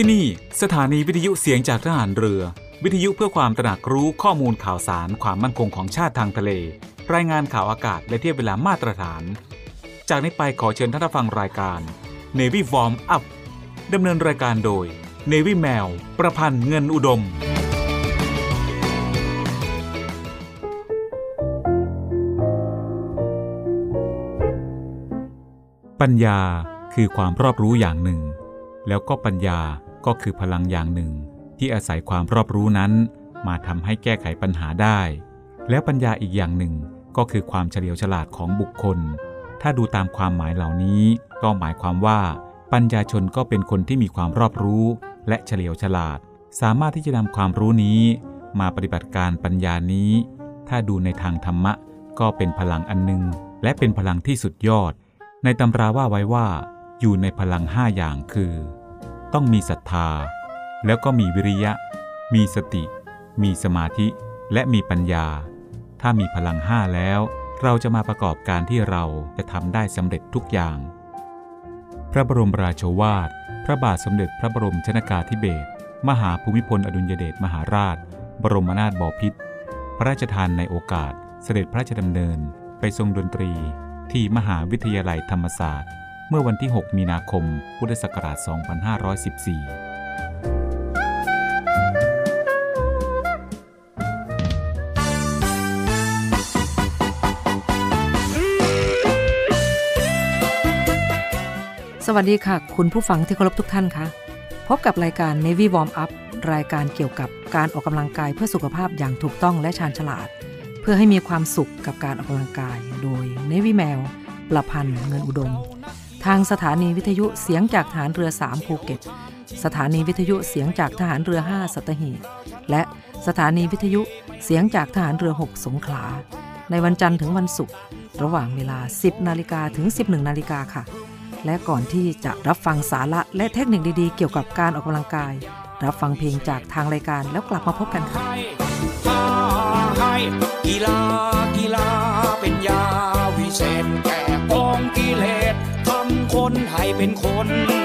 ที่นี่สถานีวิทยุเสียงจากทหารเรือ วิทยุเพื่อความตระหนักรู้ข้อมูลข่าวสารความมั่นคงของชาติทางทะเล รายงานข่าวอากาศและเทียบเวลามาตรฐาน จากนี้ไปขอเชิญท่านฟังรายการ Navy Warm Up ดำเนินรายการโดย Navy แมว ประพันธ์เงินอุดมปัญญาคือความรอบรู้อย่างหนึ่ง แล้วก็ปัญญา ก็คือพลังอย่างหนึ่ง ที่อาศัยความรอบรู้นั้น มาทำให้แก้ไขปัญหาได้ แล้วปัญญาอีกอย่างหนึ่งก็คือความเฉลียวฉลาดของบุคคล ถ้าดูตามความหมายเหล่านี้ ก็หมายความว่า ปัญญาชนก็เป็นคนที่มีความรอบรู้ และเฉลียวฉลาด สามารถที่จะนำความรู้นี้ มาปฏิบัติการปัญญานี้ ถ้าดูในทางธรรมะ ก็เป็นพลังอันหนึ่ง และเป็นพลังที่สุดยอด ในตำราว่าไว้ว่า อยู่ในพลังห้าอย่างคือ ต้องมีศรัทธา แล้วก็มีวิริยะ มีสติ มีสมาธิ และมีปัญญา ถ้ามีพลังห้าแล้ว เราจะมาประกอบการที่เราจะทำได้สำเร็จทุกอย่าง พระบรมราโชวาท พระบาทสมเด็จพระบรมชนากาธิเบศรมหาภูมิพลอดุลยเดชมหาราช บรมนาถบพิตรพระราชทานในโอกาสเสด็จพระราชดำเนิน ไปทรงดนตรีที่มหาวิทยาลัยธรรมศาสตร์ เมื่อวันที่ 6 มีนาคม พุทธศักราช 2514สวัสดีค่ะ คุณผู้ฟังที่เคารพทุกท่านคะพบกับรายการ Navy Warm Up รายการเกี่ยวกับการออกกำลังกายเพื่อสุขภาพอย่างถูกต้องและชาญฉลาด เพื่อให้มีความสุขกับการออกกำลังกาย โดย Navy แมวประพันธ์เงินอุดม ทางสถานีวิทยุเสียงจากฐานเรือ 3 ภูเก็ต สถานีวิทยุเสียงจากทหารเรือ 5 สัตหีบและสถานีวิทยุเสียงจากทหารเรือ 6 สงขลา ในวันจันทร์ถึงวันศุกร์ระหว่างเวลา 10 นาฬิกาถึง 11 นาฬิกาค่ะ และก่อนที่จะรับฟังสาระและเทคนิคดีๆ เกี่ยวกับการออกกำลังกาย รับฟังเพลงจากทางรายการแล้วกลับมาพบกันค่ะกีฬากีฬาเป็นยาวิเศษ เป็นคน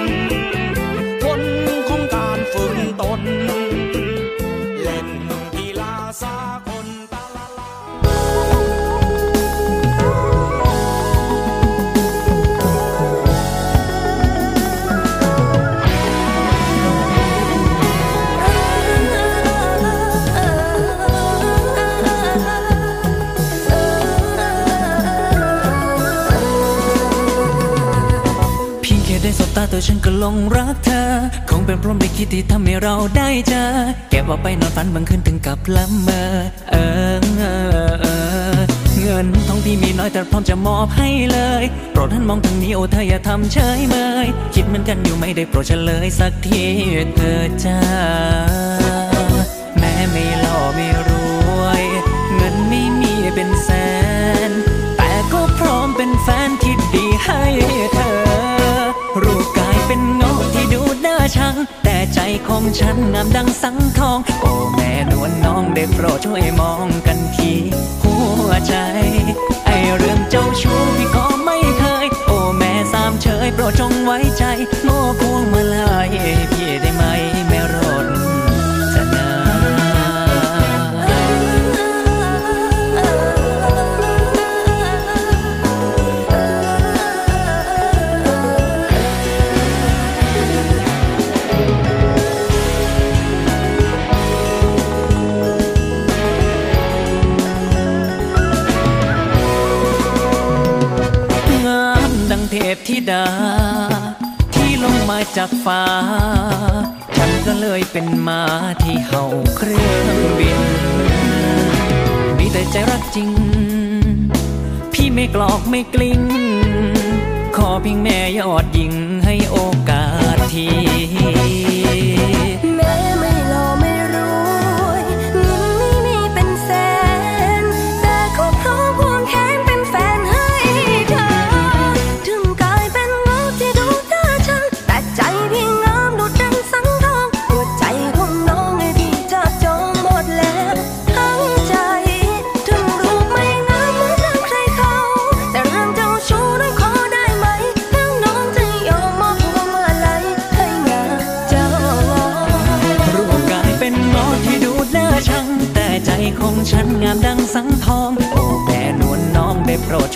ตัวฉันก็ลงรักเธอ คงเป็นเพราะไม่คิดที่ทำให้เราได้เจอแก็บเอาไปนอนฝันบางคืนถึงกับละเมอเออเออเออเงินทองพี่มีน้อยแต่พร้อมจะมอบให้เลย โปรดท่านมองทางนี้โอ้เธออย่าทำเฉยเมย คิดเหมือนกันอยู่ไม่ได้โปรดเฉลยสักทีเธอจ้า ของฉันงามดังสังทอง โอ้แม่นวลน้องได้โปรดช่วยมองกันทีหัวใจ ไอเรื่องเจ้าชู้พี่ก็ไม่เคย โอ้แม่สามเฉยโปรดจงไว้ใจโง่พวงมาลาย จากฟ้า ฉันก็เลยเป็นมาที่เห่าเครื่องบิน มีแต่ใจรักจริง พี่ไม่กลอกไม่กลิ้ง ขอเพียงแม่ยอดยิงให้โอกาสที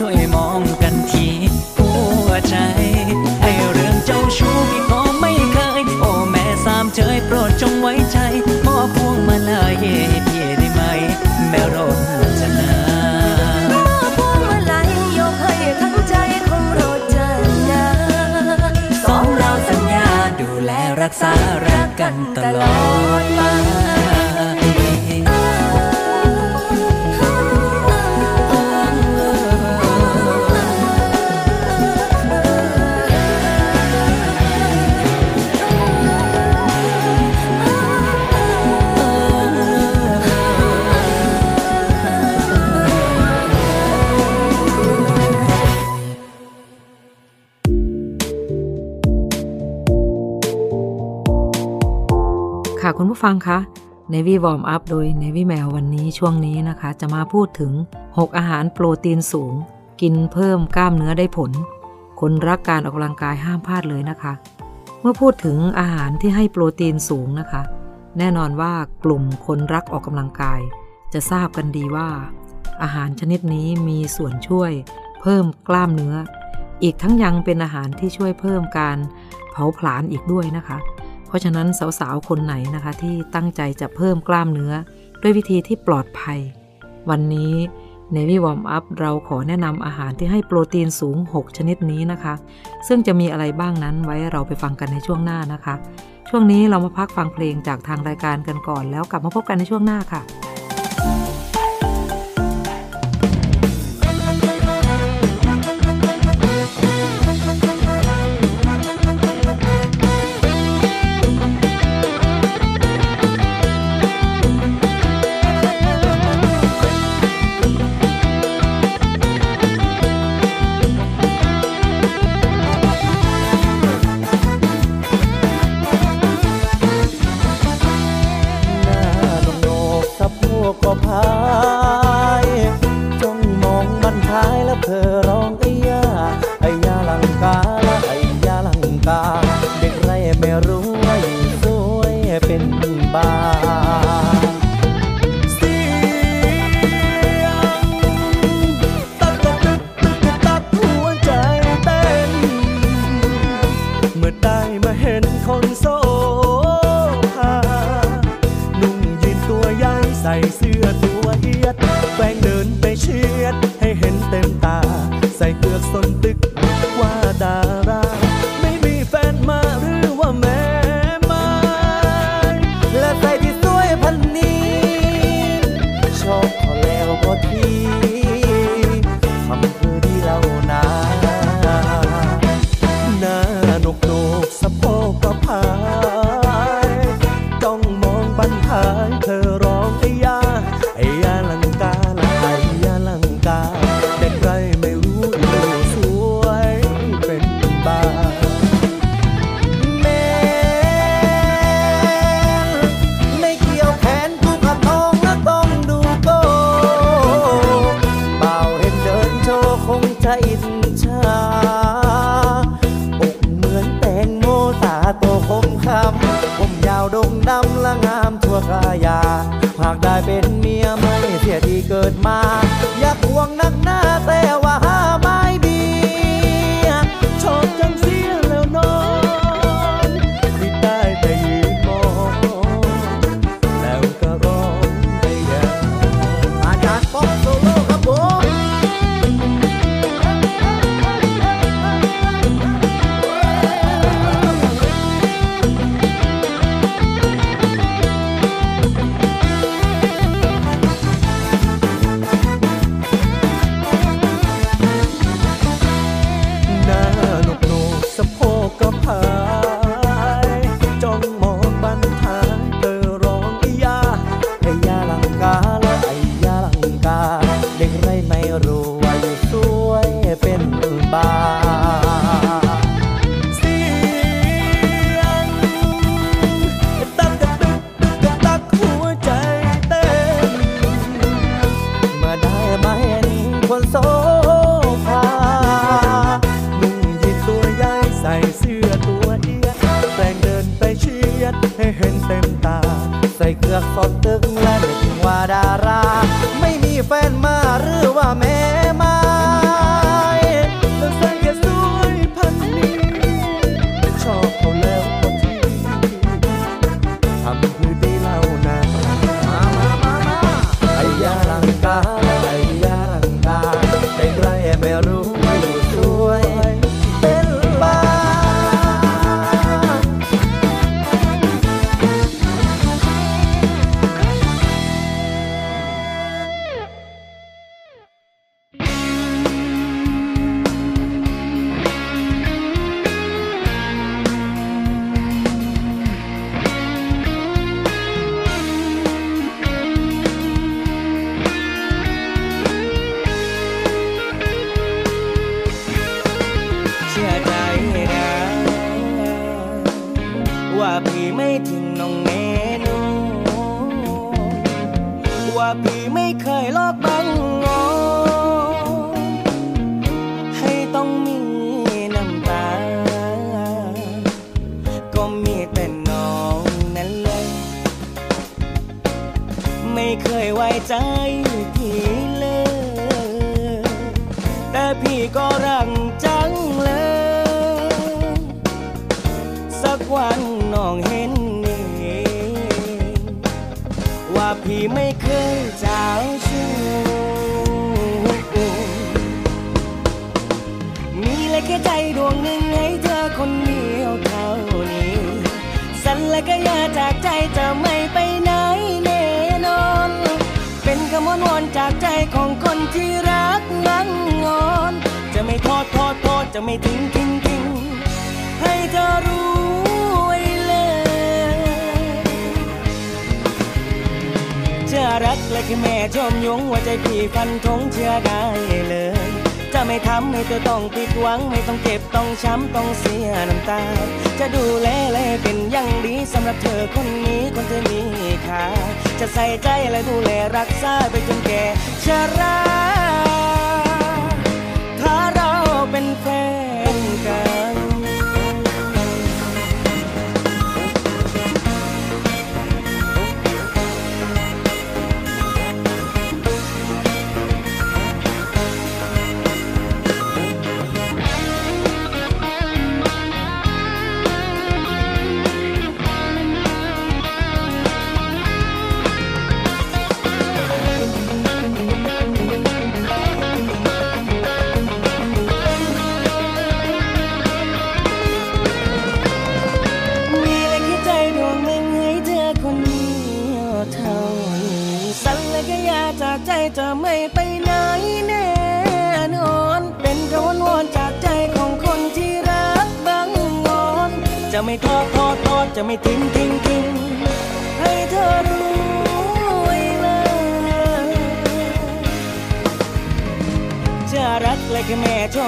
ช่วยมองกันทีหัวใจ ไอเรื่องเจ้าชู้พี่ก็ไม่เคย โอ้แม่สามเฉยโปรดจงไว้ใจมอบพวงมาลัยให้พี่ได้ไหม แม่รจนามอพวงมาลัยยกให้ทั้งใจของโรจนาสองเราสัญญาดูแลรักษารักกันตลอดไป ผู้ฟังคะ Navy Warm Up โดย Navy แมววันนี้ช่วงนี้นะคะ จะมาพูดถึง 6 อาหารโปรตีนสูง กินเพิ่มกล้ามเนื้อได้ผล คนรักการออกกำลังกายห้ามพลาดเลยนะคะ เมื่อพูดถึงอาหารที่ให้โปรตีนสูงนะคะ แน่นอนว่ากลุ่มคนรักออกกำลังกาย จะทราบกันดีว่า อาหารชนิดนี้มีส่วนช่วย เพิ่มกล้ามเนื้อ อีกทั้งยังเป็นอาหารที่ช่วยเพิ่มการเผาผลาญอีกด้วยนะคะ เพราะฉะนั้นสาวๆ คนไหนนะคะที่ตั้งใจจะเพิ่มกล้ามเนื้อ ด้วยวิธีที่ปลอดภัย วันนี้ Navy Warm Up เราขอแนะนำอาหารที่ให้โปรตีนสูง 6 ชนิดนี้นะคะ ซึ่งจะมีอะไรบ้างนั้นไว้เราไปฟังกันในช่วงหน้านะคะ ช่วงนี้เรามาพักฟังเพลงจากทางรายการกันก่อน แล้วกลับมาพบกันในช่วงหน้าค่ะ ไม่เคยลอกบังงอให้ต้องมีน้ำตา ก็มีแต่น้องนั่นเลย ไม่เคยไว้ใจพี่เลย แต่พี่ก็รักจังเลย สักวันน้องเห็นเองว่าพี่ไม่ จากใจจะไม่ไปไหนแน่นอน เป็นคำวอนวอนจากใจของคนที่รักนั่งงอน จะไม่ทอดทอดทอดจะไม่ทิ้งทิ้งทิ้งให้เธอรู้ไว้เลยจะรักและแค่แม่ชมยงว่าใจพี่ฟันธงเชื่อได้เลย จะไม่ทำให้เธอต้องผิดหวัง ไม่ต้องเจ็บต้องช้ำต้องเสียน้ำตา จะดูแลและเป็นอย่างดีสำหรับเธอคนนี้คนเธอมีค่าจะใส่ใจและดูแลรักษาไปจนแก่ชรา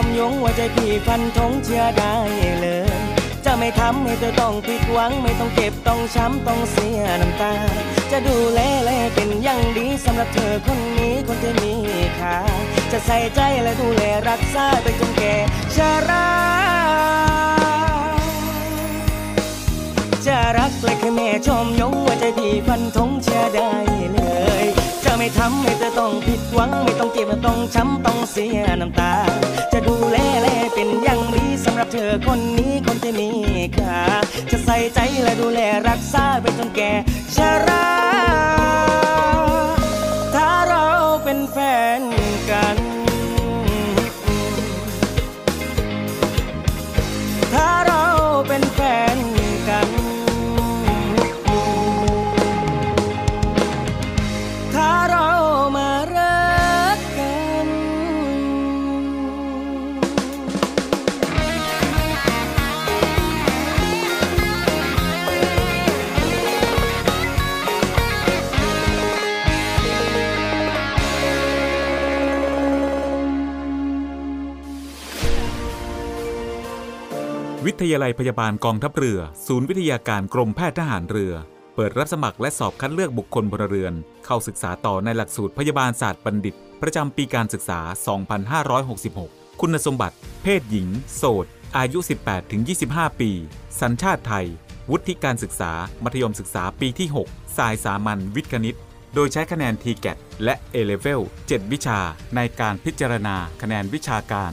ม่ชมยงว่าใจพี่ฟันธงเชื่อได้เลย จะไม่ทำให้เธอต้องผิดหวัง ไม่ต้องเจ็บต้องช้ำต้องเสียน้ำตา จะดูแลและเป็นอย่างดีสำหรับเธอคนนี้คนที่มีค่าจะใส่ใจและดูแลรักษาไปจนแก่ชราจะรักและแค่แม่ชมยงว่าใจพี่ฟันธงเชื่อได้เลย จะไม่ทำให้เธอต้องผิดหวัง ไม่ต้องเจ็บต้องช้ำต้องเสียน้ำตา จะดูแลแลเป็นอย่างดีสำหรับเธอคนนี้คนที่มีค่าจะใส่ใจและดูแลรักษาไปจนแก่ชรา ถ้าเราเป็นแฟน ทยาลัยพยาบาลกองทัพเรือ ศูนย์วิทยาการกรมแพทย์ทหารเรือ เปิดรับสมัครและสอบคัดเลือกบุคคลพลเรือน เข้าศึกษาต่อในหลักสูตรพยาบาลศาสตร์บัณฑิต ประจำปีการศึกษา 2566 คุณสมบัติ เพศหญิง โสด อายุ 18-25 ปี สัญชาติไทย วุฒิการศึกษา มัธยมศึกษาปีที่ 6 สายสามัญวิทย์คณิต โดยใช้คะแนน TGAT และ A-Level 7 วิชา ในการพิจารณาคะแนนวิชาการ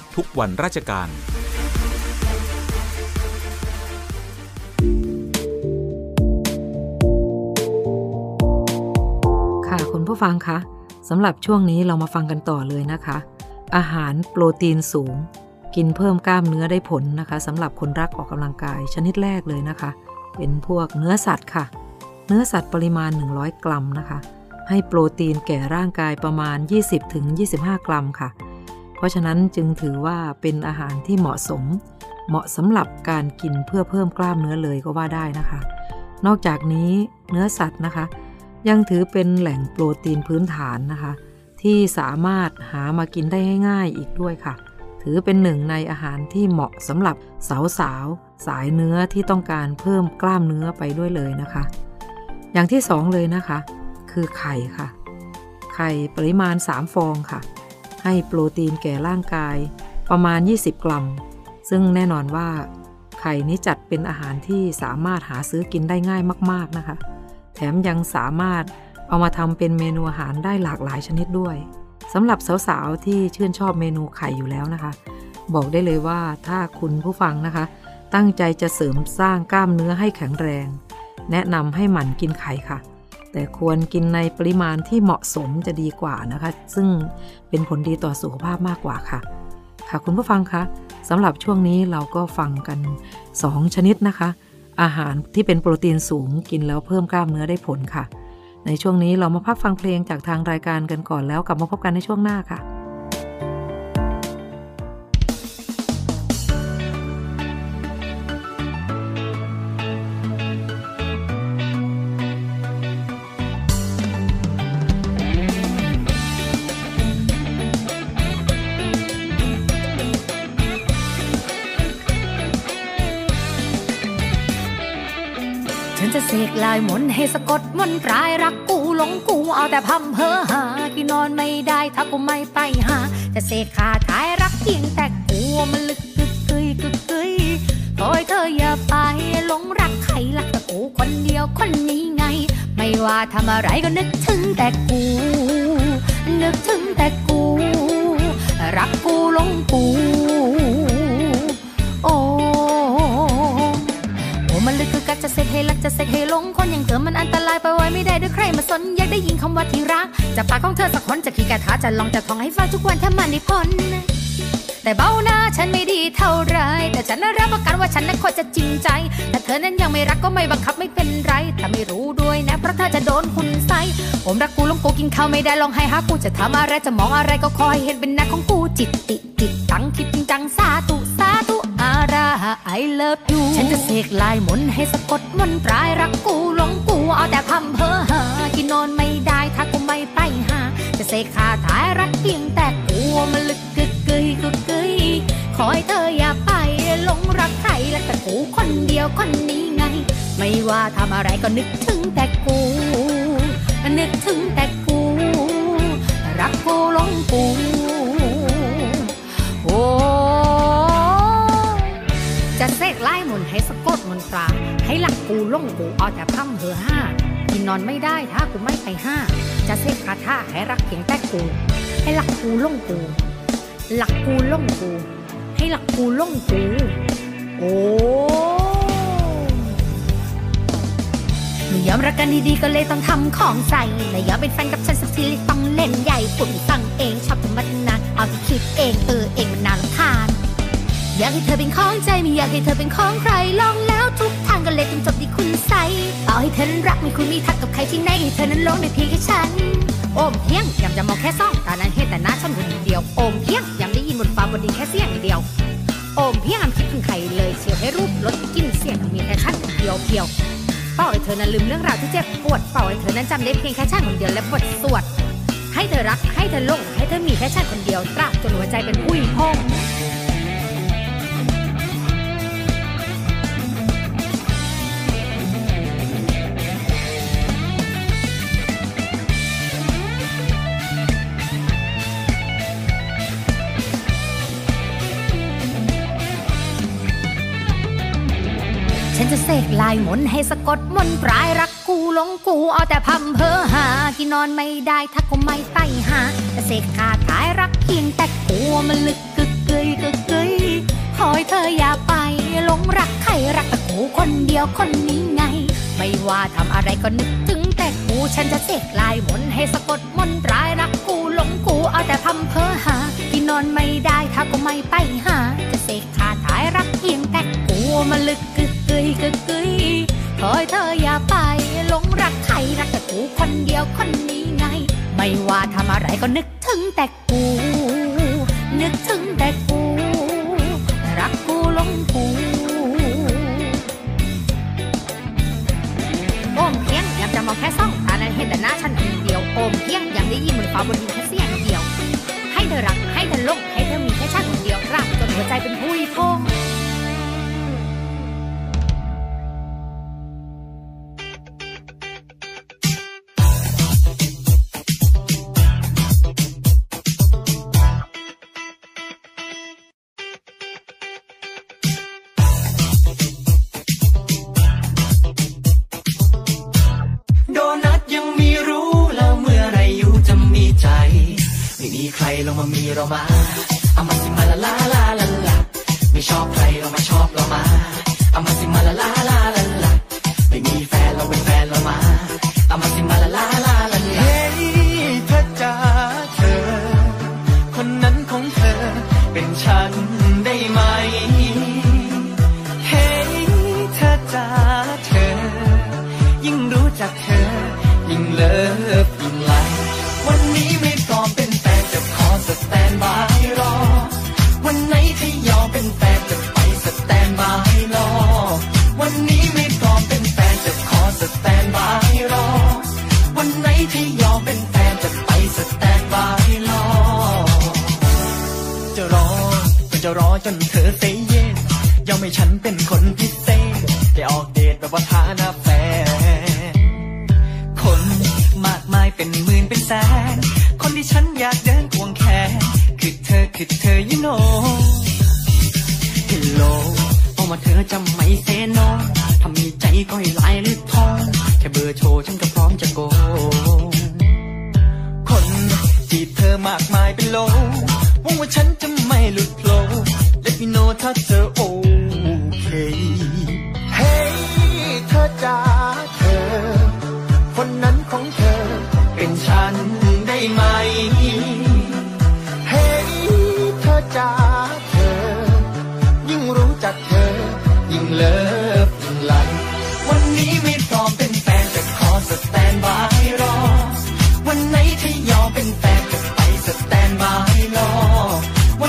ทุกวันราชการ ค่ะคุณผู้ฟังคะสำหรับช่วงนี้เรามาฟังกันต่อเลยนะคะ อาหารโปรตีนสูง กินเพิ่มกล้ามเนื้อได้ผลนะคะสำหรับคนรักออกกำลังกายชนิดแรกเลยนะคะ เป็นพวกเนื้อสัตว์ค่ะ เนื้อสัตว์ปริมาณ 100 กรัมนะคะ ให้โปรตีนแก่ร่างกายประมาณ 20-25 กรัมค่ะ เพราะฉะนั้นจึงถือว่าเป็นอาหารที่เหมาะสม เหมาะสำหรับการกินเพื่อเพิ่มกล้ามเนื้อเลยก็ว่าได้นะคะ นอกจากนี้เนื้อสัตว์นะคะ ยังถือเป็นแหล่งโปรตีนพื้นฐานนะคะ ที่สามารถหามากินได้ง่ายๆอีกด้วยค่ะ ถือเป็นหนึ่งในอาหารที่เหมาะสำหรับสาวๆสายเนื้อที่ต้องการเพิ่มกล้ามเนื้อไปด้วยเลยนะคะ อย่างที่สองเลยนะคะ คือไข่ค่ะ ไข่ปริมาณ 3 ฟองค่ะ ให้โปรตีนแก่ร่างกายประมาณ 20 กรัม ซึ่งแน่นอนว่า ไข่นี้จัดเป็นอาหารที่สามารถหาซื้อกินได้ง่ายมาก ๆนะคะ แถมยังสามารถเอามาทำเป็นเมนูอาหารได้หลากหลายชนิดด้วยสำหรับสาวๆที่ชื่นชอบเมนูไข่อยู่แล้วนะคะ บอกได้เลยว่าถ้าคุณผู้ฟังนะคะ ตั้งใจจะเสริมสร้างกล้ามเนื้อให้แข็งแรง แนะนำให้หมั่นกินไข่ค่ะ แต่ควรกินในปริมาณที่เหมาะสมจะดีกว่านะคะ ซึ่งเป็นผลดีต่อสุขภาพมากกว่าค่ะ ค่ะคุณผู้ฟังคะสำหรับช่วงนี้เราก็ฟังกัน 2 ชนิดนะคะ อาหารที่เป็นโปรตีนสูงกินแล้วเพิ่มกล้ามเนื้อได้ผลค่ะ ในช่วงนี้เรามาพักฟังเพลงจากทางรายการกันก่อนแล้วกลับมาพบกันในช่วงหน้าค่ะ กลายมนให้สะกดมนตรายรักกูหลงกูเอาแต่พำเพอหาที่นอนไม่ได้ถ้ากูไม่ไปหา จะเสกคาถายรักเพียงแต่กูมันลึกกึกกึยกึกกึยขอให้เธออย่าไปหลงรักใครรักแต่กูคนเดียวคนนี้ไง ไม่ว่าทำอะไรก็นึกถึงแต่กู นึกถึงแต่กู รักกูหลงกู กักให้รักจะเสกให้หลงคนอย่างเธอมันอันตรายไปไว้ไม่ได้ด้วยใครมาสนอยากได้ยินคำว่าที่รักจากปากของเธอสักคนจะขี่กระทาจะลองจะท่องให้ฟังทุกวันถ้ามันได้พ้นแต่เบ้าหน้าฉันไม่ดีเท่าไร แต่ฉันน่ะรับประกันว่าฉันนั้นคอยจะจริงใจ แต่เธอนั้นยังไม่รักก็ไม่บังคับไม่เป็นไรแต่ไม่รู้ด้วยนะ เพราะเธอจะโดนคุณใส่ผมรักกูลงกูกินข้าวไม่ได้ลองให้หากูจะทำอะไรจะมองอะไรก็คอยเห็นเป็นหน้าของกูจิตติจิตตังคิด I love you ฉันจะเสกลายมนให้สะกดมนตรายรักกูหลงกูเอาแต่พำเพอหากินนอนไม่ได้ถ้ากูไม่ไปหา จะเสกคาถายรักเพียงแต่กูมันลึกกึกกึยกึกกึยขอให้เธออย่าไปหลงรักใครและแต่กูคนเดียวคนนี้ไง ไม่ว่าทำอะไรก็นึกถึงแต่กู นึกถึงแต่กู รักกูหลงกูโอ้ มนต์ให้สะกดมนตรา ให้หลักกูหลงกูเอาแต่พร่ำเพอห้ากินนอนไม่ได้ถ้ากูไม่ไปห้า จะเสกคาถาให้รักเพียงแต่กู ให้หลักกูหลงกู หลักกูหลงกู ให้หลักกูหลงกู โอ้ไม่ยอมรักกันดีๆก็เลยต้องทำของใส่ไม่ยอมเป็นแฟนกับฉันสักทีเลยต้องเล่นใหญ่ปุ่นตั้งเองชอบธรรมะนานเอาที่คิดเองเออเองมันน่ารำคาญ อยากให้เธอเป็นของใจไม่อยากให้เธอเป็นของใครลองแล้วทุกทางก็เลยต้องจบที่คุณใส่ต่อให้เธอนั้นรักไม่คุณมีทักกับใครที่ไหนให้เธอนั้นลงในเพียงแค่ฉัน โอมเพียงยำจะมองแค่ซ่องตานั้นเห็นแต่หน้าฉันคนเดียวโอมเพียงยำได้ยินบนฟ้าบนดินแค่เสียงเดียวโอมเพียงห้ามคิดถึงใครเลยเชียวให้รูปลดกลินเสียงมีแค่ฉันคนเดียวเพียวเป้าให้เธอนั้นลืมเรื่องราวที่เจ็บปวดเป้าให้เธอนั้นจำได้เพียงแค่ฉันคนเดียวและบทสวดให้เธอรักให้เธอลงให้เธอมีแค่ฉันคนเดียวตราบจนหัวใจเป็นอุ้ยพอง จะเสกลายมนให้สะกดมนปลายรักกูหลงกูเอาแต่พำเพอหาที่นอนไม่ได้ถ้ากูไม่ไปหาจะเสกคาถายรักเพียงแต่กูมันลึกกึกกึยกึกกึยขอให้เธออย่าไปหลงรักใครรักแต่กูคนเดียวคนนี้ไง ไม่ว่าทำอะไรก็นึกถึงแต่กูฉันจะเสกลายมนให้สะกดมนปลายรักกูหลงกูเอาแต่พำเพอหาที่นอนไม่ได้ถ้ากูไม่ไปหาจะเสกคาถายรักเพียงแต่กูมันลึก กึกกึยคอยเธออย่าไปหลงรักใครรักแต่กูคนเดียวคนนี้ไง ไม่ว่าทำอะไรก็นึกถึงแต่ ลองมามีเรามาเอามาสิมาละลาลาลาลาไม่ชอบใครเรามาชอบเรามาเอามาสิมาละลาลา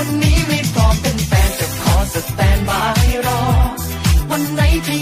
วันนี้ไม่พร้อมเป็นแฟนจะขอสแตนบายรอ วันไหนที่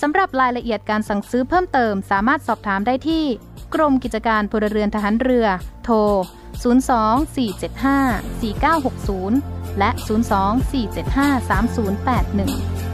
สำหรับรายละเอียดการสั่งซื้อเพิ่มเติมสามารถสอบถามได้ที่ กรมกิจการพลเรือนทหารเรือ โทร 024754960 และ 024753081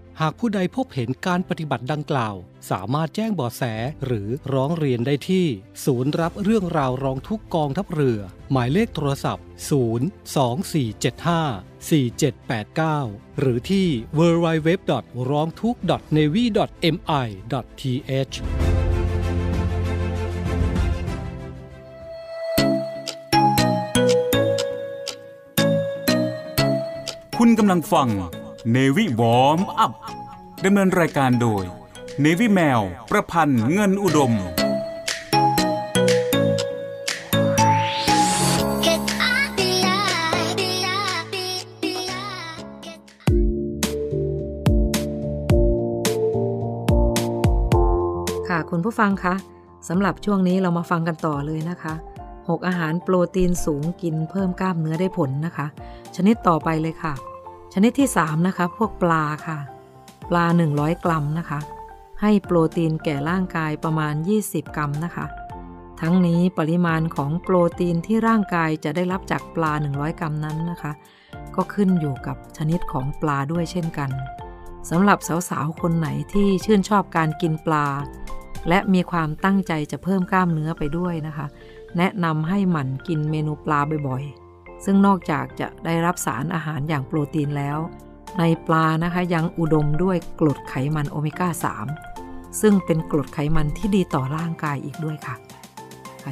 หากผู้ใดพบเห็นการปฏิบัติดังกล่าว สามารถแจ้งบาะแสหรือร้องเรียนได้ที่ ศูนย์รับเรื่องราวร้องทุกกองทัพเรือ หมายเลขโทรศัพท์ 024754789 หรือที่ www. ร้องทุก navy mi.th คุณกำลังฟัง Navy Warm Up ดำเนินรายการโดย Navy แมว ประพันธ์เงินอุดม ค่ะคุณผู้ฟังคะสำหรับช่วงนี้เรามาฟังกันต่อเลยนะคะ 6 อาหารโปรตีนสูงกินเพิ่มกล้ามเนื้อได้ผลนะคะ ชนิดต่อไปเลยค่ะ ชนิดที่ 3 นะคะ พวกปลาค่ะ ปลา 100 กรัมนะคะ ให้โปรตีนแก่ร่างกายประมาณ 20 กรัมนะคะ ทั้งนี้ปริมาณของโปรตีนที่ร่างกายจะได้รับจากปลา 100 กรัมนั้นนะคะ ก็ขึ้นอยู่กับชนิดของปลาด้วยเช่นกันสำหรับสาวๆ คนไหนที่ชื่นชอบการกินปลา และมีความตั้งใจจะเพิ่มกล้ามเนื้อไปด้วยนะคะ แนะนำให้หมั่นกินเมนูปลาบ่อยๆ ซึ่งนอกจากจะได้รับสารอาหารอย่างโปรตีนแล้ว ในปลานะคะยังอุดมด้วยกรดไขมันโอเมก้า 3 ซึ่งเป็นกรดไขมันที่ดีต่อร่างกายอีกด้วยค่ะ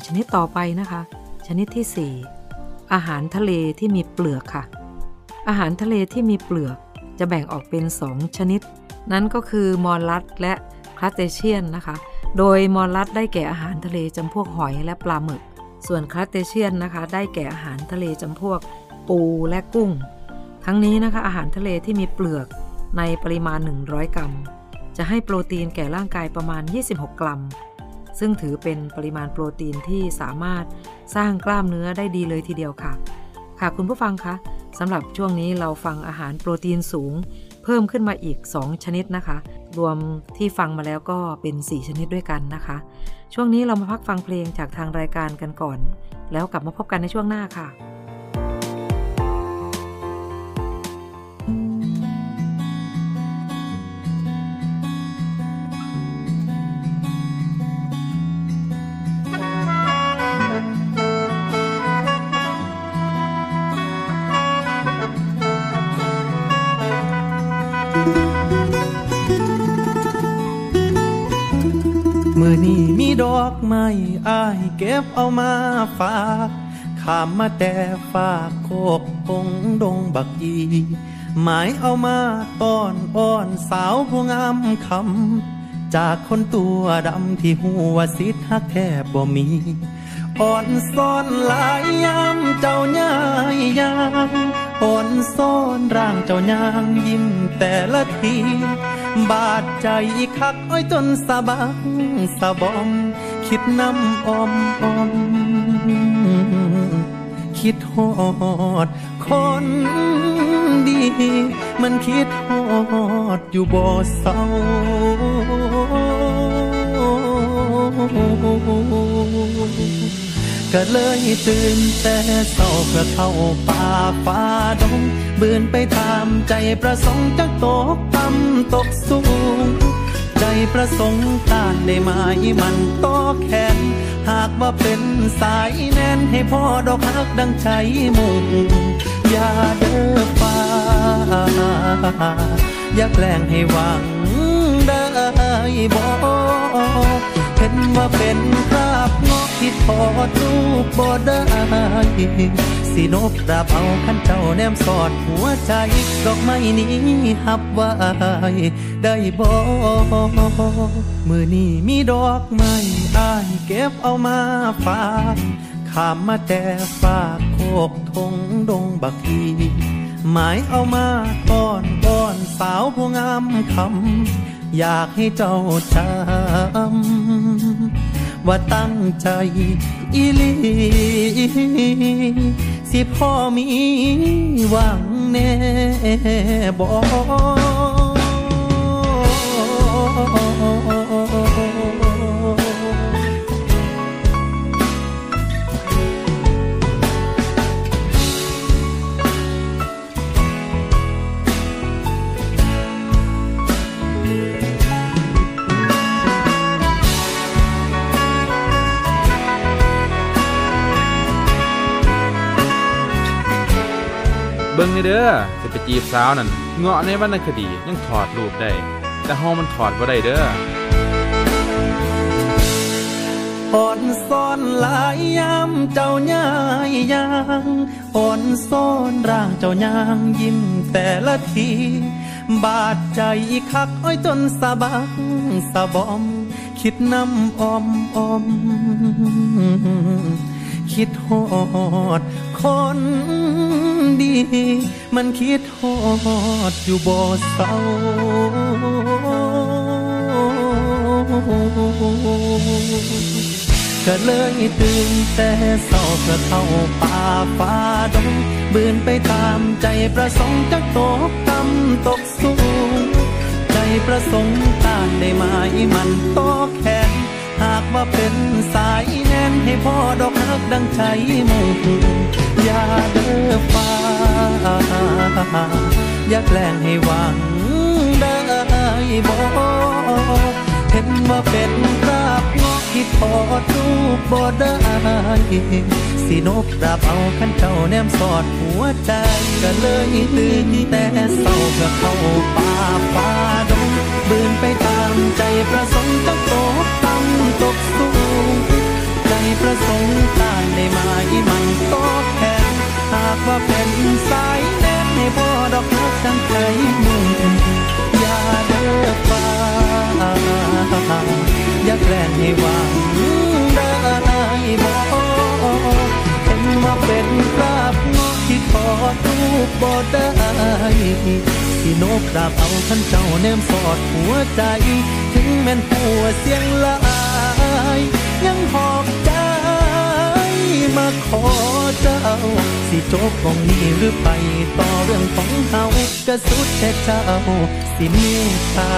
ชนิดต่อไปนะคะ ชนิดที่ 4 อาหารทะเลที่มีเปลือกค่ะ อาหารทะเลที่มีเปลือกจะแบ่งออกเป็น 2 ชนิด นั้นก็คือมอลลัสและคราเตเชียนนะคะ โดยมอลลัสได้แก่อาหารทะเลจำพวกหอยและปลาหมึก ส่วนคราเตเชียนนะคะได้แก่อาหารทะเลจำพวกปูและกุ้ง ทั้งนี้นะคะอาหารทะเลที่มีเปลือกในปริมาณ 100 กรัม จะให้โปรตีนแก่ร่างกายประมาณ 26 กรัม ซึ่งถือเป็นปริมาณโปรตีนที่สามารถสร้างกล้ามเนื้อได้ดีเลยทีเดียวค่ะ ค่ะคุณผู้ฟังคะสำหรับช่วงนี้เราฟังอาหารโปรตีนสูง เพิ่มขึ้นมาอีก 2 ชนิดนะคะ รวมที่ฟังมาแล้วก็เป็น 4 ชนิดด้วยกันนะคะ ช่วงนี้เรามาพักฟังเพลงจากทางรายการกันก่อน แล้วกลับมาพบกันในช่วงหน้าค่ะ มื่อนี้มีดอกไม้อายเก็บเอามาฝากขามมาแต่ฝากโคกคงดงบักอีหมายเอามาต้อนอ้อนสาวผู้งามคำจากคนตัวดำที่หัวสิทธักแทบบ่มีอ่อนซ่อนหลายยามเจ้าย่ายยางอ่อนซ่อนร่างเจ้ายางยิ้มแต่ละที บาดใจคักอ้อยจนสะบัก สะบอม คิดน้ำอมอม คิดฮอด คนดี มันคิดฮอดอยู่บ่เศร้าก็เลยตื่นแต่เศร้าเพื่อเข้าป่าฟ้าดง เบืนไปตามใจประสงค์จักตกต่ำตกสูง ใจประสงค์ตานได้ไหมมันโตแขน หากว่าเป็นสายแน่นให้พ่อดอกฮักดังใจมุ่งอย่าเด้อฟ้า อย่าแกล้งให้หวังได้บ่เห็นว่าเป็นคราบงอกที่ทอดรูปบ่ได้ สินบดาเอาขันเจ้าแนมสอดหัวใจดอกไม้นี้หับไว้ได้บ่มือนี้มีดอกไม้อายเก็บเอามาฝากขามมาแต่ฝากโคกทงดงบักอีหมายเอามาต้อนอ้อนสาวผู้งามคำอยากให้เจ้าจำว่าตั้งใจอีลี สิพ่อมีหวังแน่บอก บิ่งนี่เด้อจะไปจีบสาวนั่นเงาะในวรรณคดียังถอดรูปได้ แต่เฮามันถอดบ่ได้เด้ออ่อนซ่อนหลายยามเจ้าย่ายยางอ่อนซ่อนร่างเจ้ายางยิ้มแต่ละที บาดใจคักอ้อยจนสะบักสะบอม คิดน้ำอมอม คิดฮอด คนดี มันคิดฮอดอยู่บ่เศร้าก็เลยตื่นแต่เศร้าเพื่อเข้าป่าฟ้าดงบืนไปตามใจประสงค์จักตกต่ำตกสูง ใจประสงค์ต้านได้ไหมมันโตแขนหากว่าเป็นสายแน่นให้พ่อดอกฮักดังใจมุ่ง อย่าเด้อฟ้า อย่าแกล้งให้หวังได้บ่เห็นว่าเป็นคราบงอกที่ทอดรูปบ่ได้สินบดาบเอาขันเจ้าแนมสอดหัวใจก็เลยตื่นแต่เศร้าเพื่อเข้าป่าฟ้าดงบืนไปตามใจประสงค์จะตกต่ำตกสูงใจประสงค์ตานได้ไหมมันโตแทน หากว่าเป็นสายแน่นให้พ่อดอกฮักดังใจมุ่งอย่าเด้อฟ้าอย่าแกล้งให้หวังได้บ่เห็นว่าเป็นคราบงอกที่ทอดรูปบ่ได้สินบดาบเอาขันเจ้าแนมสอดหัวใจ ถึงแม่นหัวเสียงหลาย ยังหอบใจ มาขอเจ้า สิจบกองนี้หรือไปต่อเรื่องของเฮาก็สุดแค่เจ้า สิเมตตา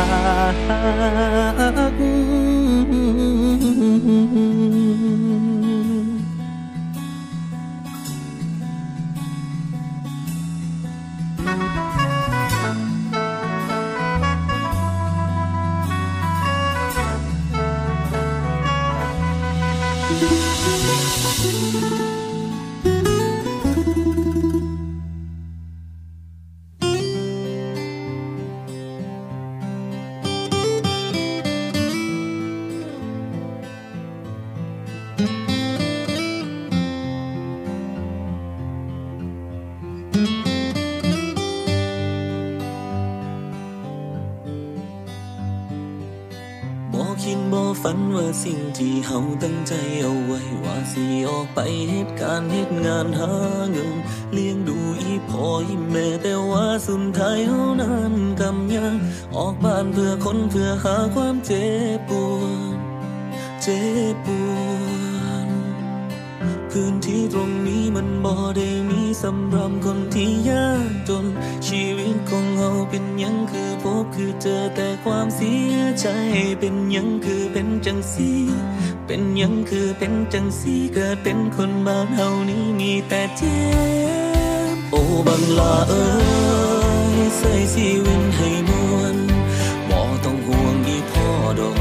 ออกไปเหตุการณ์เหตุงานหาเงิน เลี้ยงดูอีพ่ออีแม่แต่ว่าสุดท้ายเฮานั้นกำยัง ออกบ้านเพื่อคนเพื่อหาความเจ็บปวดเจ็บปวดพื้นที่ตรงนี้มันบ่ได้มีสำหรับคนที่ยากจน ชีวิตของเราเป็นยังคือพบคือเจอแต่ความเสียใจเป็นยังคือเป็นจังสี เป็นยังคือเป็นจังสีเกิดเป็นคนบ้านเฮานี้มีแต่เจ็บโอ้บังลาเอ้ยใส่ชีวิตให้มวนบ่ต้องห่วงอีพ่อดอก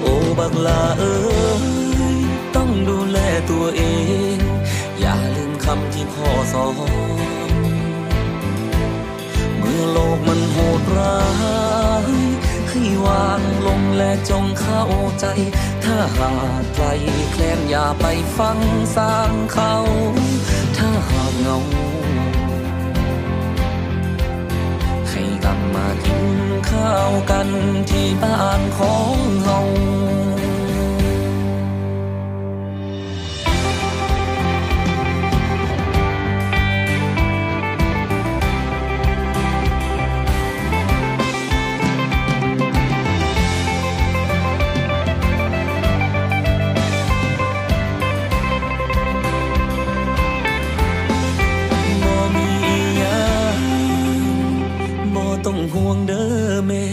โอ้บักลาเอ้ยต้องดูแลตัวเอง อย่าลืมคำที่พ่อสอนเมื่อโลกมันโหดร้าย ให้วางลงและจงเข้าใจ ถ้าหากใครแคลนอย่าไปฟังสร้างเขา ถ้าหากเงา ให้กลับมากินข้าวกันที่บ้านของเรา วงเด้อแม่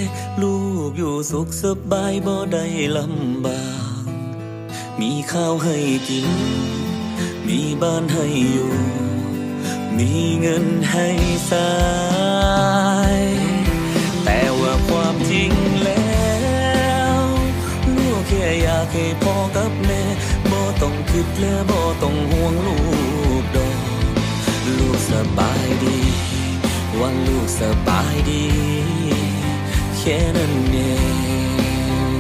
ลูกอยู่สุขสบายบ่ได้ลำบาก มีข้าวให้กิน มีบ้านให้อยู่ มีเงินให้ใช้แต่ว่าความจริงแล้ว ลูกแค่อยากให้พ่อกับแม่บ่ต้องคิดและบ่ต้องห่วงลูก ว่าลูกสบายดีแค่นั้นเอง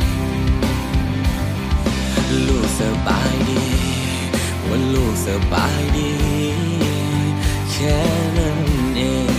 ลูกสบายดีว่าลูกสบายดีแค่นั้นเอง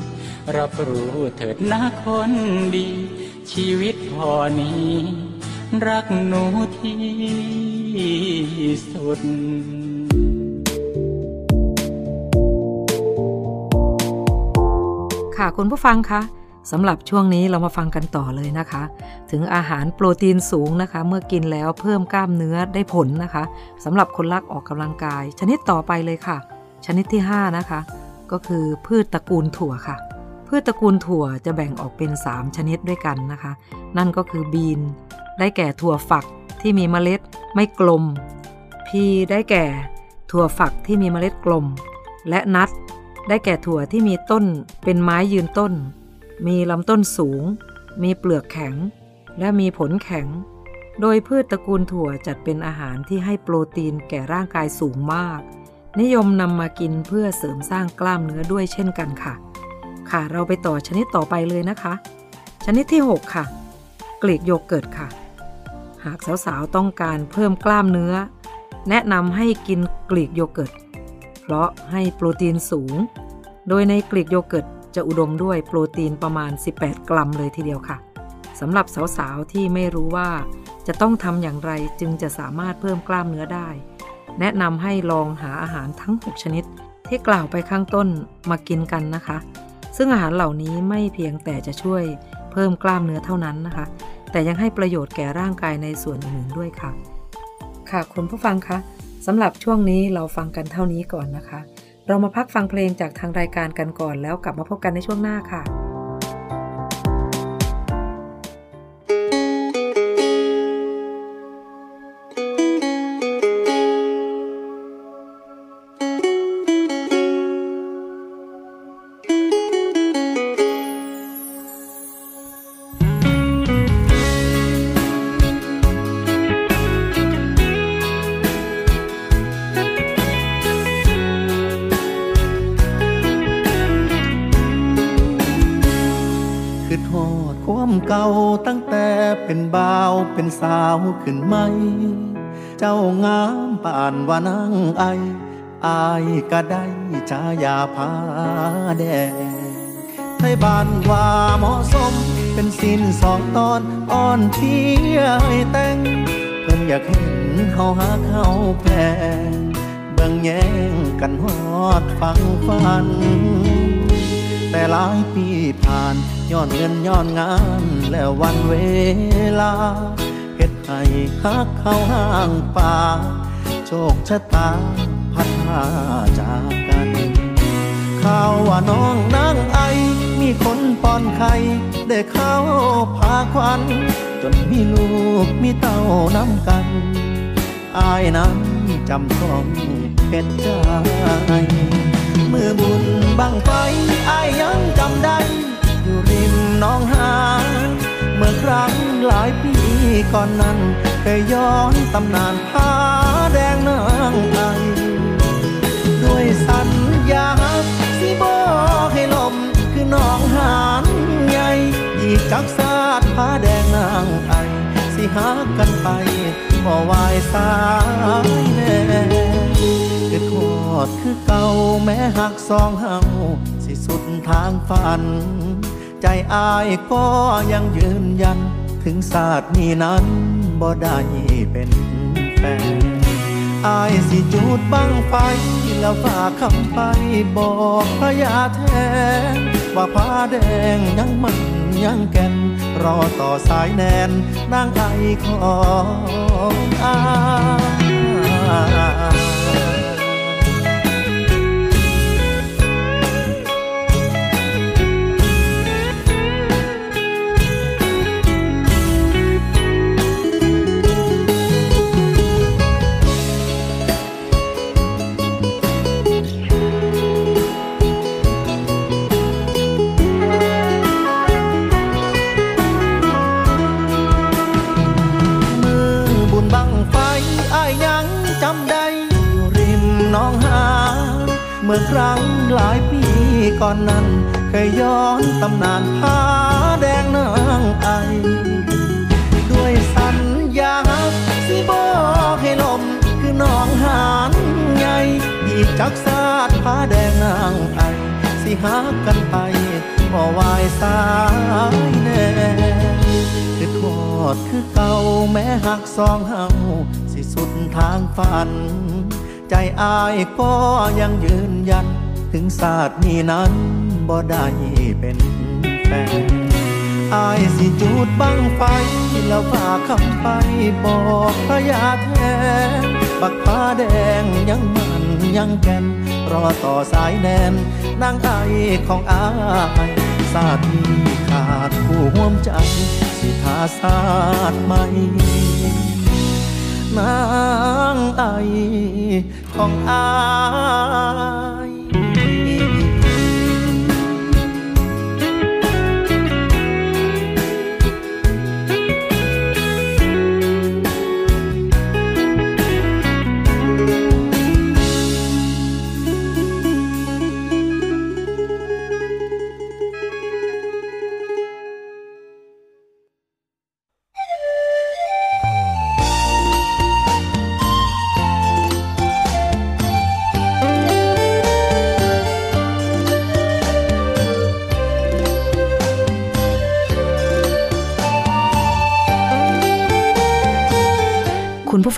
รับรู้เถิดนะคนดี ชีวิตพอนี้ รักหนูที่สุดค่ะคุณผู้ฟังคะสำหรับช่วงนี้เรามาฟังกันต่อเลยนะคะ ถึงอาหารโปรตีนสูงนะคะ เมื่อกินแล้วเพิ่มกล้ามเนื้อได้ผลนะคะสำหรับคนรักออกกำลังกาย ชนิดต่อไปเลยค่ะ ชนิดที่ 5 นะคะ ก็คือพืชตระกูลถั่วค่ะ พืชตระกูลถั่วจะแบ่งออกเป็น 3 ชนิดด้วยกันนะคะ นั่นก็คือบีน ได้แก่ถั่วฝักที่มีเมล็ดไม่กลม พีได้แก่ถั่วฝักที่มีเมล็ดกลม และนัทได้แก่ถั่วที่มีต้นเป็นไม้ยืนต้น มีลำต้นสูง มีเปลือกแข็ง และมีผลแข็ง โดยพืชตระกูลถั่วจัดเป็นอาหารที่ให้โปรตีนแก่ร่างกายสูงมาก นิยมนำมากินเพื่อเสริมสร้างกล้ามเนื้อด้วยเช่นกันค่ะ ค่ะ เราไปต่อชนิดต่อไปเลยนะคะ ชนิดที่ 6 ค่ะ กลีกโยเกิร์ตค่ะ หากสาวๆต้องการเพิ่มกล้ามเนื้อ แนะนำให้กินกลีกโยเกิร์ต เพราะให้โปรตีนสูง โดยในกลีกโยเกิร์ตจะอุดมด้วยโปรตีนประมาณ 18 กรัมเลยทีเดียวค่ะสำหรับสาวๆที่ไม่รู้ว่าจะต้องทำอย่างไรจึงจะสามารถเพิ่มกล้ามเนื้อได้ แนะนำให้ลองหาอาหารทั้ง 6 ชนิดที่กล่าวไปข้างต้นมากินกันนะคะ ซึ่งอาหารเหล่านี้ไม่เพียงแต่จะช่วยเพิ่มกล้ามเนื้อเท่านั้นนะคะ แต่ยังให้ประโยชน์แก่ร่างกายในส่วนอื่นด้วยค่ะ ค่ะคุณผู้ฟังคะสำหรับช่วงนี้เราฟังกันเท่านี้ก่อนนะคะ เรามาพักฟังเพลงจากทางรายการกันก่อนแล้วกลับมาพบกันในช่วงหน้าค่ะ เก่าตั้งแต่เป็นบ่าวเป็นสาวขึ้นไหม เจ้างามป่านว่านางไอ อายก็ได้ชายาพาแดงไทยบ้านว่าเหมาะสม เป็นสินสองตอนอ่อนเพียแต่งเพิ่นอยากเห็นเขาหาเขาแพงเบิ่งแย่งกันฮอดฟังฟัน แต่หลายปีผ่านย้อนเงินย้อนงานแล้ววันเวลาเฮ็ดให้ฮักเข้าห้างป่าโชคชะตาพัดพาจากกันข่าวว่าน้องนางไอ มีคนป้อนไข่ได้เข้าพาควันจนมีลูกมีเต้าน้ำกัน อายนั้นจำต้องเป็นใจ มือบุญบังไฟอายยังจำได้ อยู่ริมน้องหา เมื่อครั้งหลายปีก่อนนั้นเคยย้อนตำนานผ้าแดงนางไอด้วยสัญญาสิบอกให้ลมคือน้องหานใหญ่อีกจักสาดผ้าแดงนางไอสิหากันไปบ่วายสายแน่ ดคือเก่าแม้หักสองเฮาสิสุดทางฝัน ใจอายก็ยังยืนยัน ถึงศาสตร์นี้นั้นบ่ได้เป็นแฟนอายสิจูดบังไฟ แล้วฝากคำไปบอกพระยาแทน ว่าผ้าแดงยังมันยังแก่น รอต่อสายแนนนางไอของอาย มื่อครั้งหลายปีก่อนนั้น เคยย้อนตำนานผาแดงนางไอ ด้วยสัญญาสิบอกให้ลมคือน้องหานใหญ่อีกจักสาดผาแดงนางไอ สิหากันไปบ่วายสายแน่คือทอดคือเก่าแม้หักสองเฮาสิสุดทางฝัน อายก็ยังยืนยัน ถึงศาสตร์นี้นั้นบ่ได้เป็นแฟนอายสิจูดบังไฟ แล้วฝากคำไปบอกพระยาแทนบักผ้าแดงยังมันยังแก่นรอต่อสายแนนนางไอของอายศาสตร์นี้ขาดผู้ห่วมใจ สิทาศาสตร์ใหม่ นางไอของอา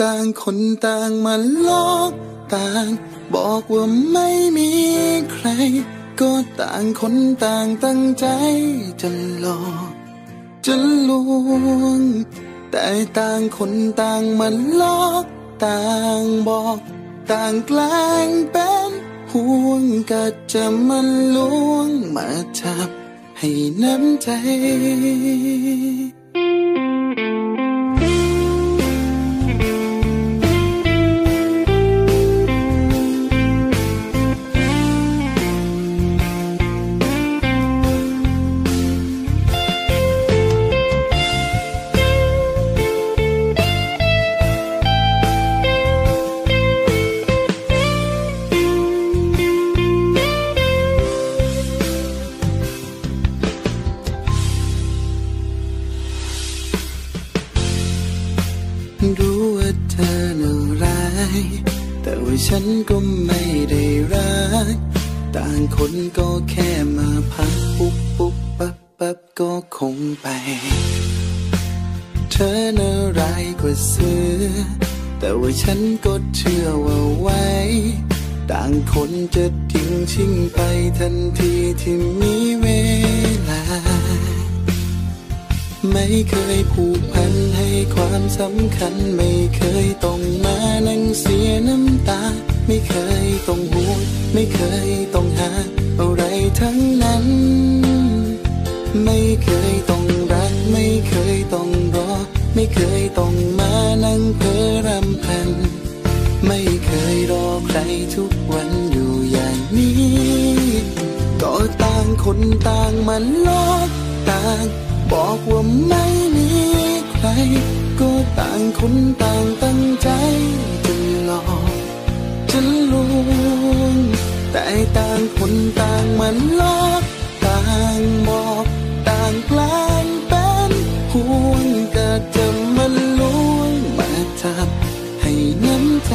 ต่างคนต่างมาลอกต่าง บอกว่าไม่มีใคร ก็ต่างคนต่างตั้งใจจะหลอกจะลวง แต่ต่างคนต่างมาลอกต่างบอก ต่างแกล้งเป็นห่วงก็จะมาลวงมาจับให้น้ำใจ ต่างตั้งใจจะหลอกจะลวงแต่ต่างคนต่างมันลอกต่างบอกต่างแกล้งเป็นห่วงก็จะมันลวงมาจับให้น้ำใจ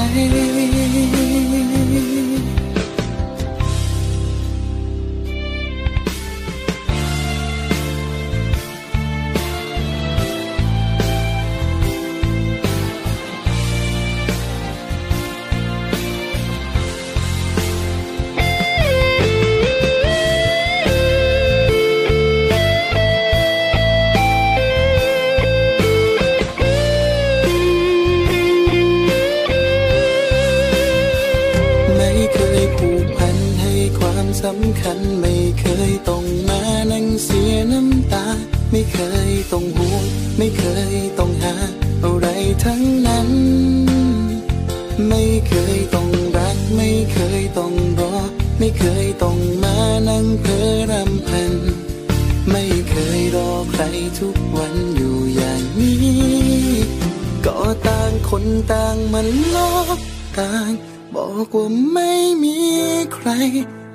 ำคัญไม่เคยต้องมานั่งเสียน้ำตา ไม่เคยต้องห่วงไม่เคยต้องหา อะไรทั้งนั้น ไม่เคยต้องรัก ไม่เคยต้องรอ ไม่เคยต้องมานั่งเพ้อรำพัน ไม่เคยรอใครทุกวันอยู่อย่างนี้ ก็ต่างคนต่างมันลอกต่างบอกว่าไม่มีใคร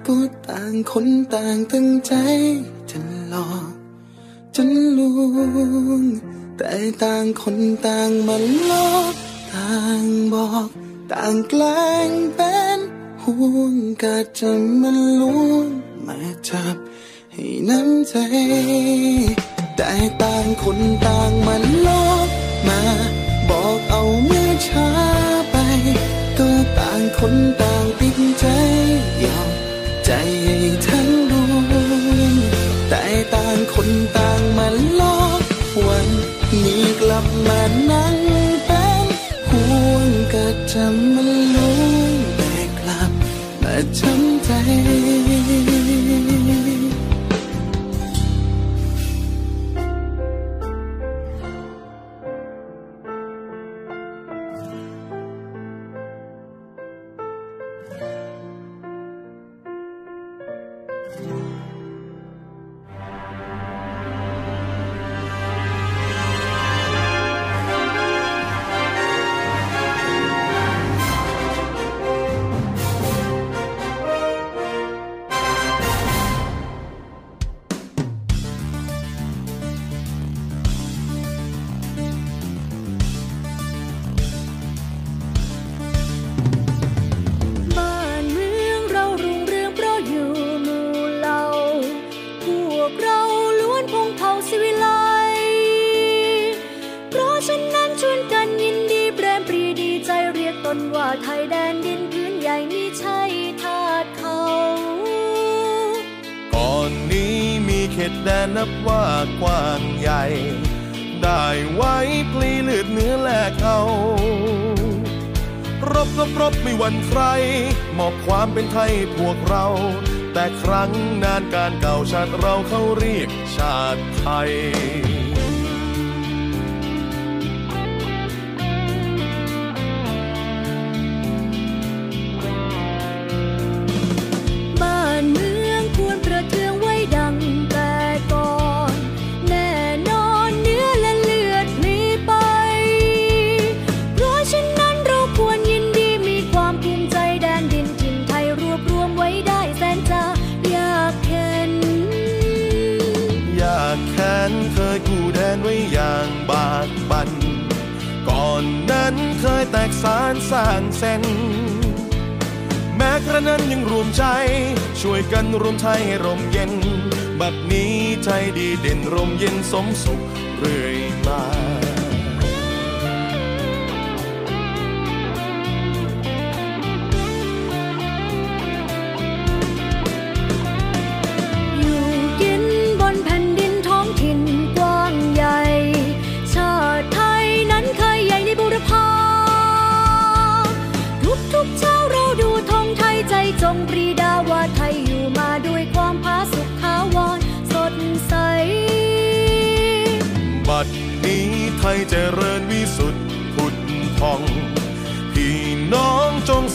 ก็างคนต่างตั้งใจจะหลอกจนลวงแต่ต่างคนต่างมันลอกต่างบอก ต่างแกล้งเป็นห่วงกะจะมันลวงมาจับให้น้ำใจ แต่ต่างคนต่างมันลอกมา บอกเอาเมื่อช้าไป ก็ต่างคนต่างปิ นั้นยังรวมใจ ช่วยกันรวมไทยให้ร่มเย็น บัดนี้ใจดีเด่นร่มเย็นสมสุขเรื่อยมา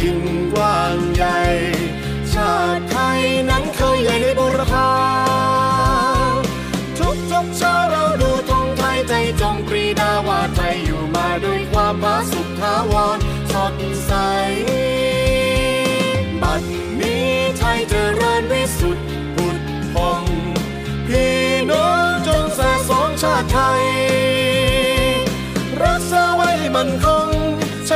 ถิ่นกว้างใหญ่ ชาติไทยนั้นเคยใหญ่ในบุรพาทุกทุกเช้าเราดูธงไทยใจจงปรีดาว่าไทยอยู่ผาสุขทาวรสดใส บัดนี้ไทยเจริญวิสุทธิ์ผุดพองพี่น้องจงสะสมชาติไทย รักษาไว้มันค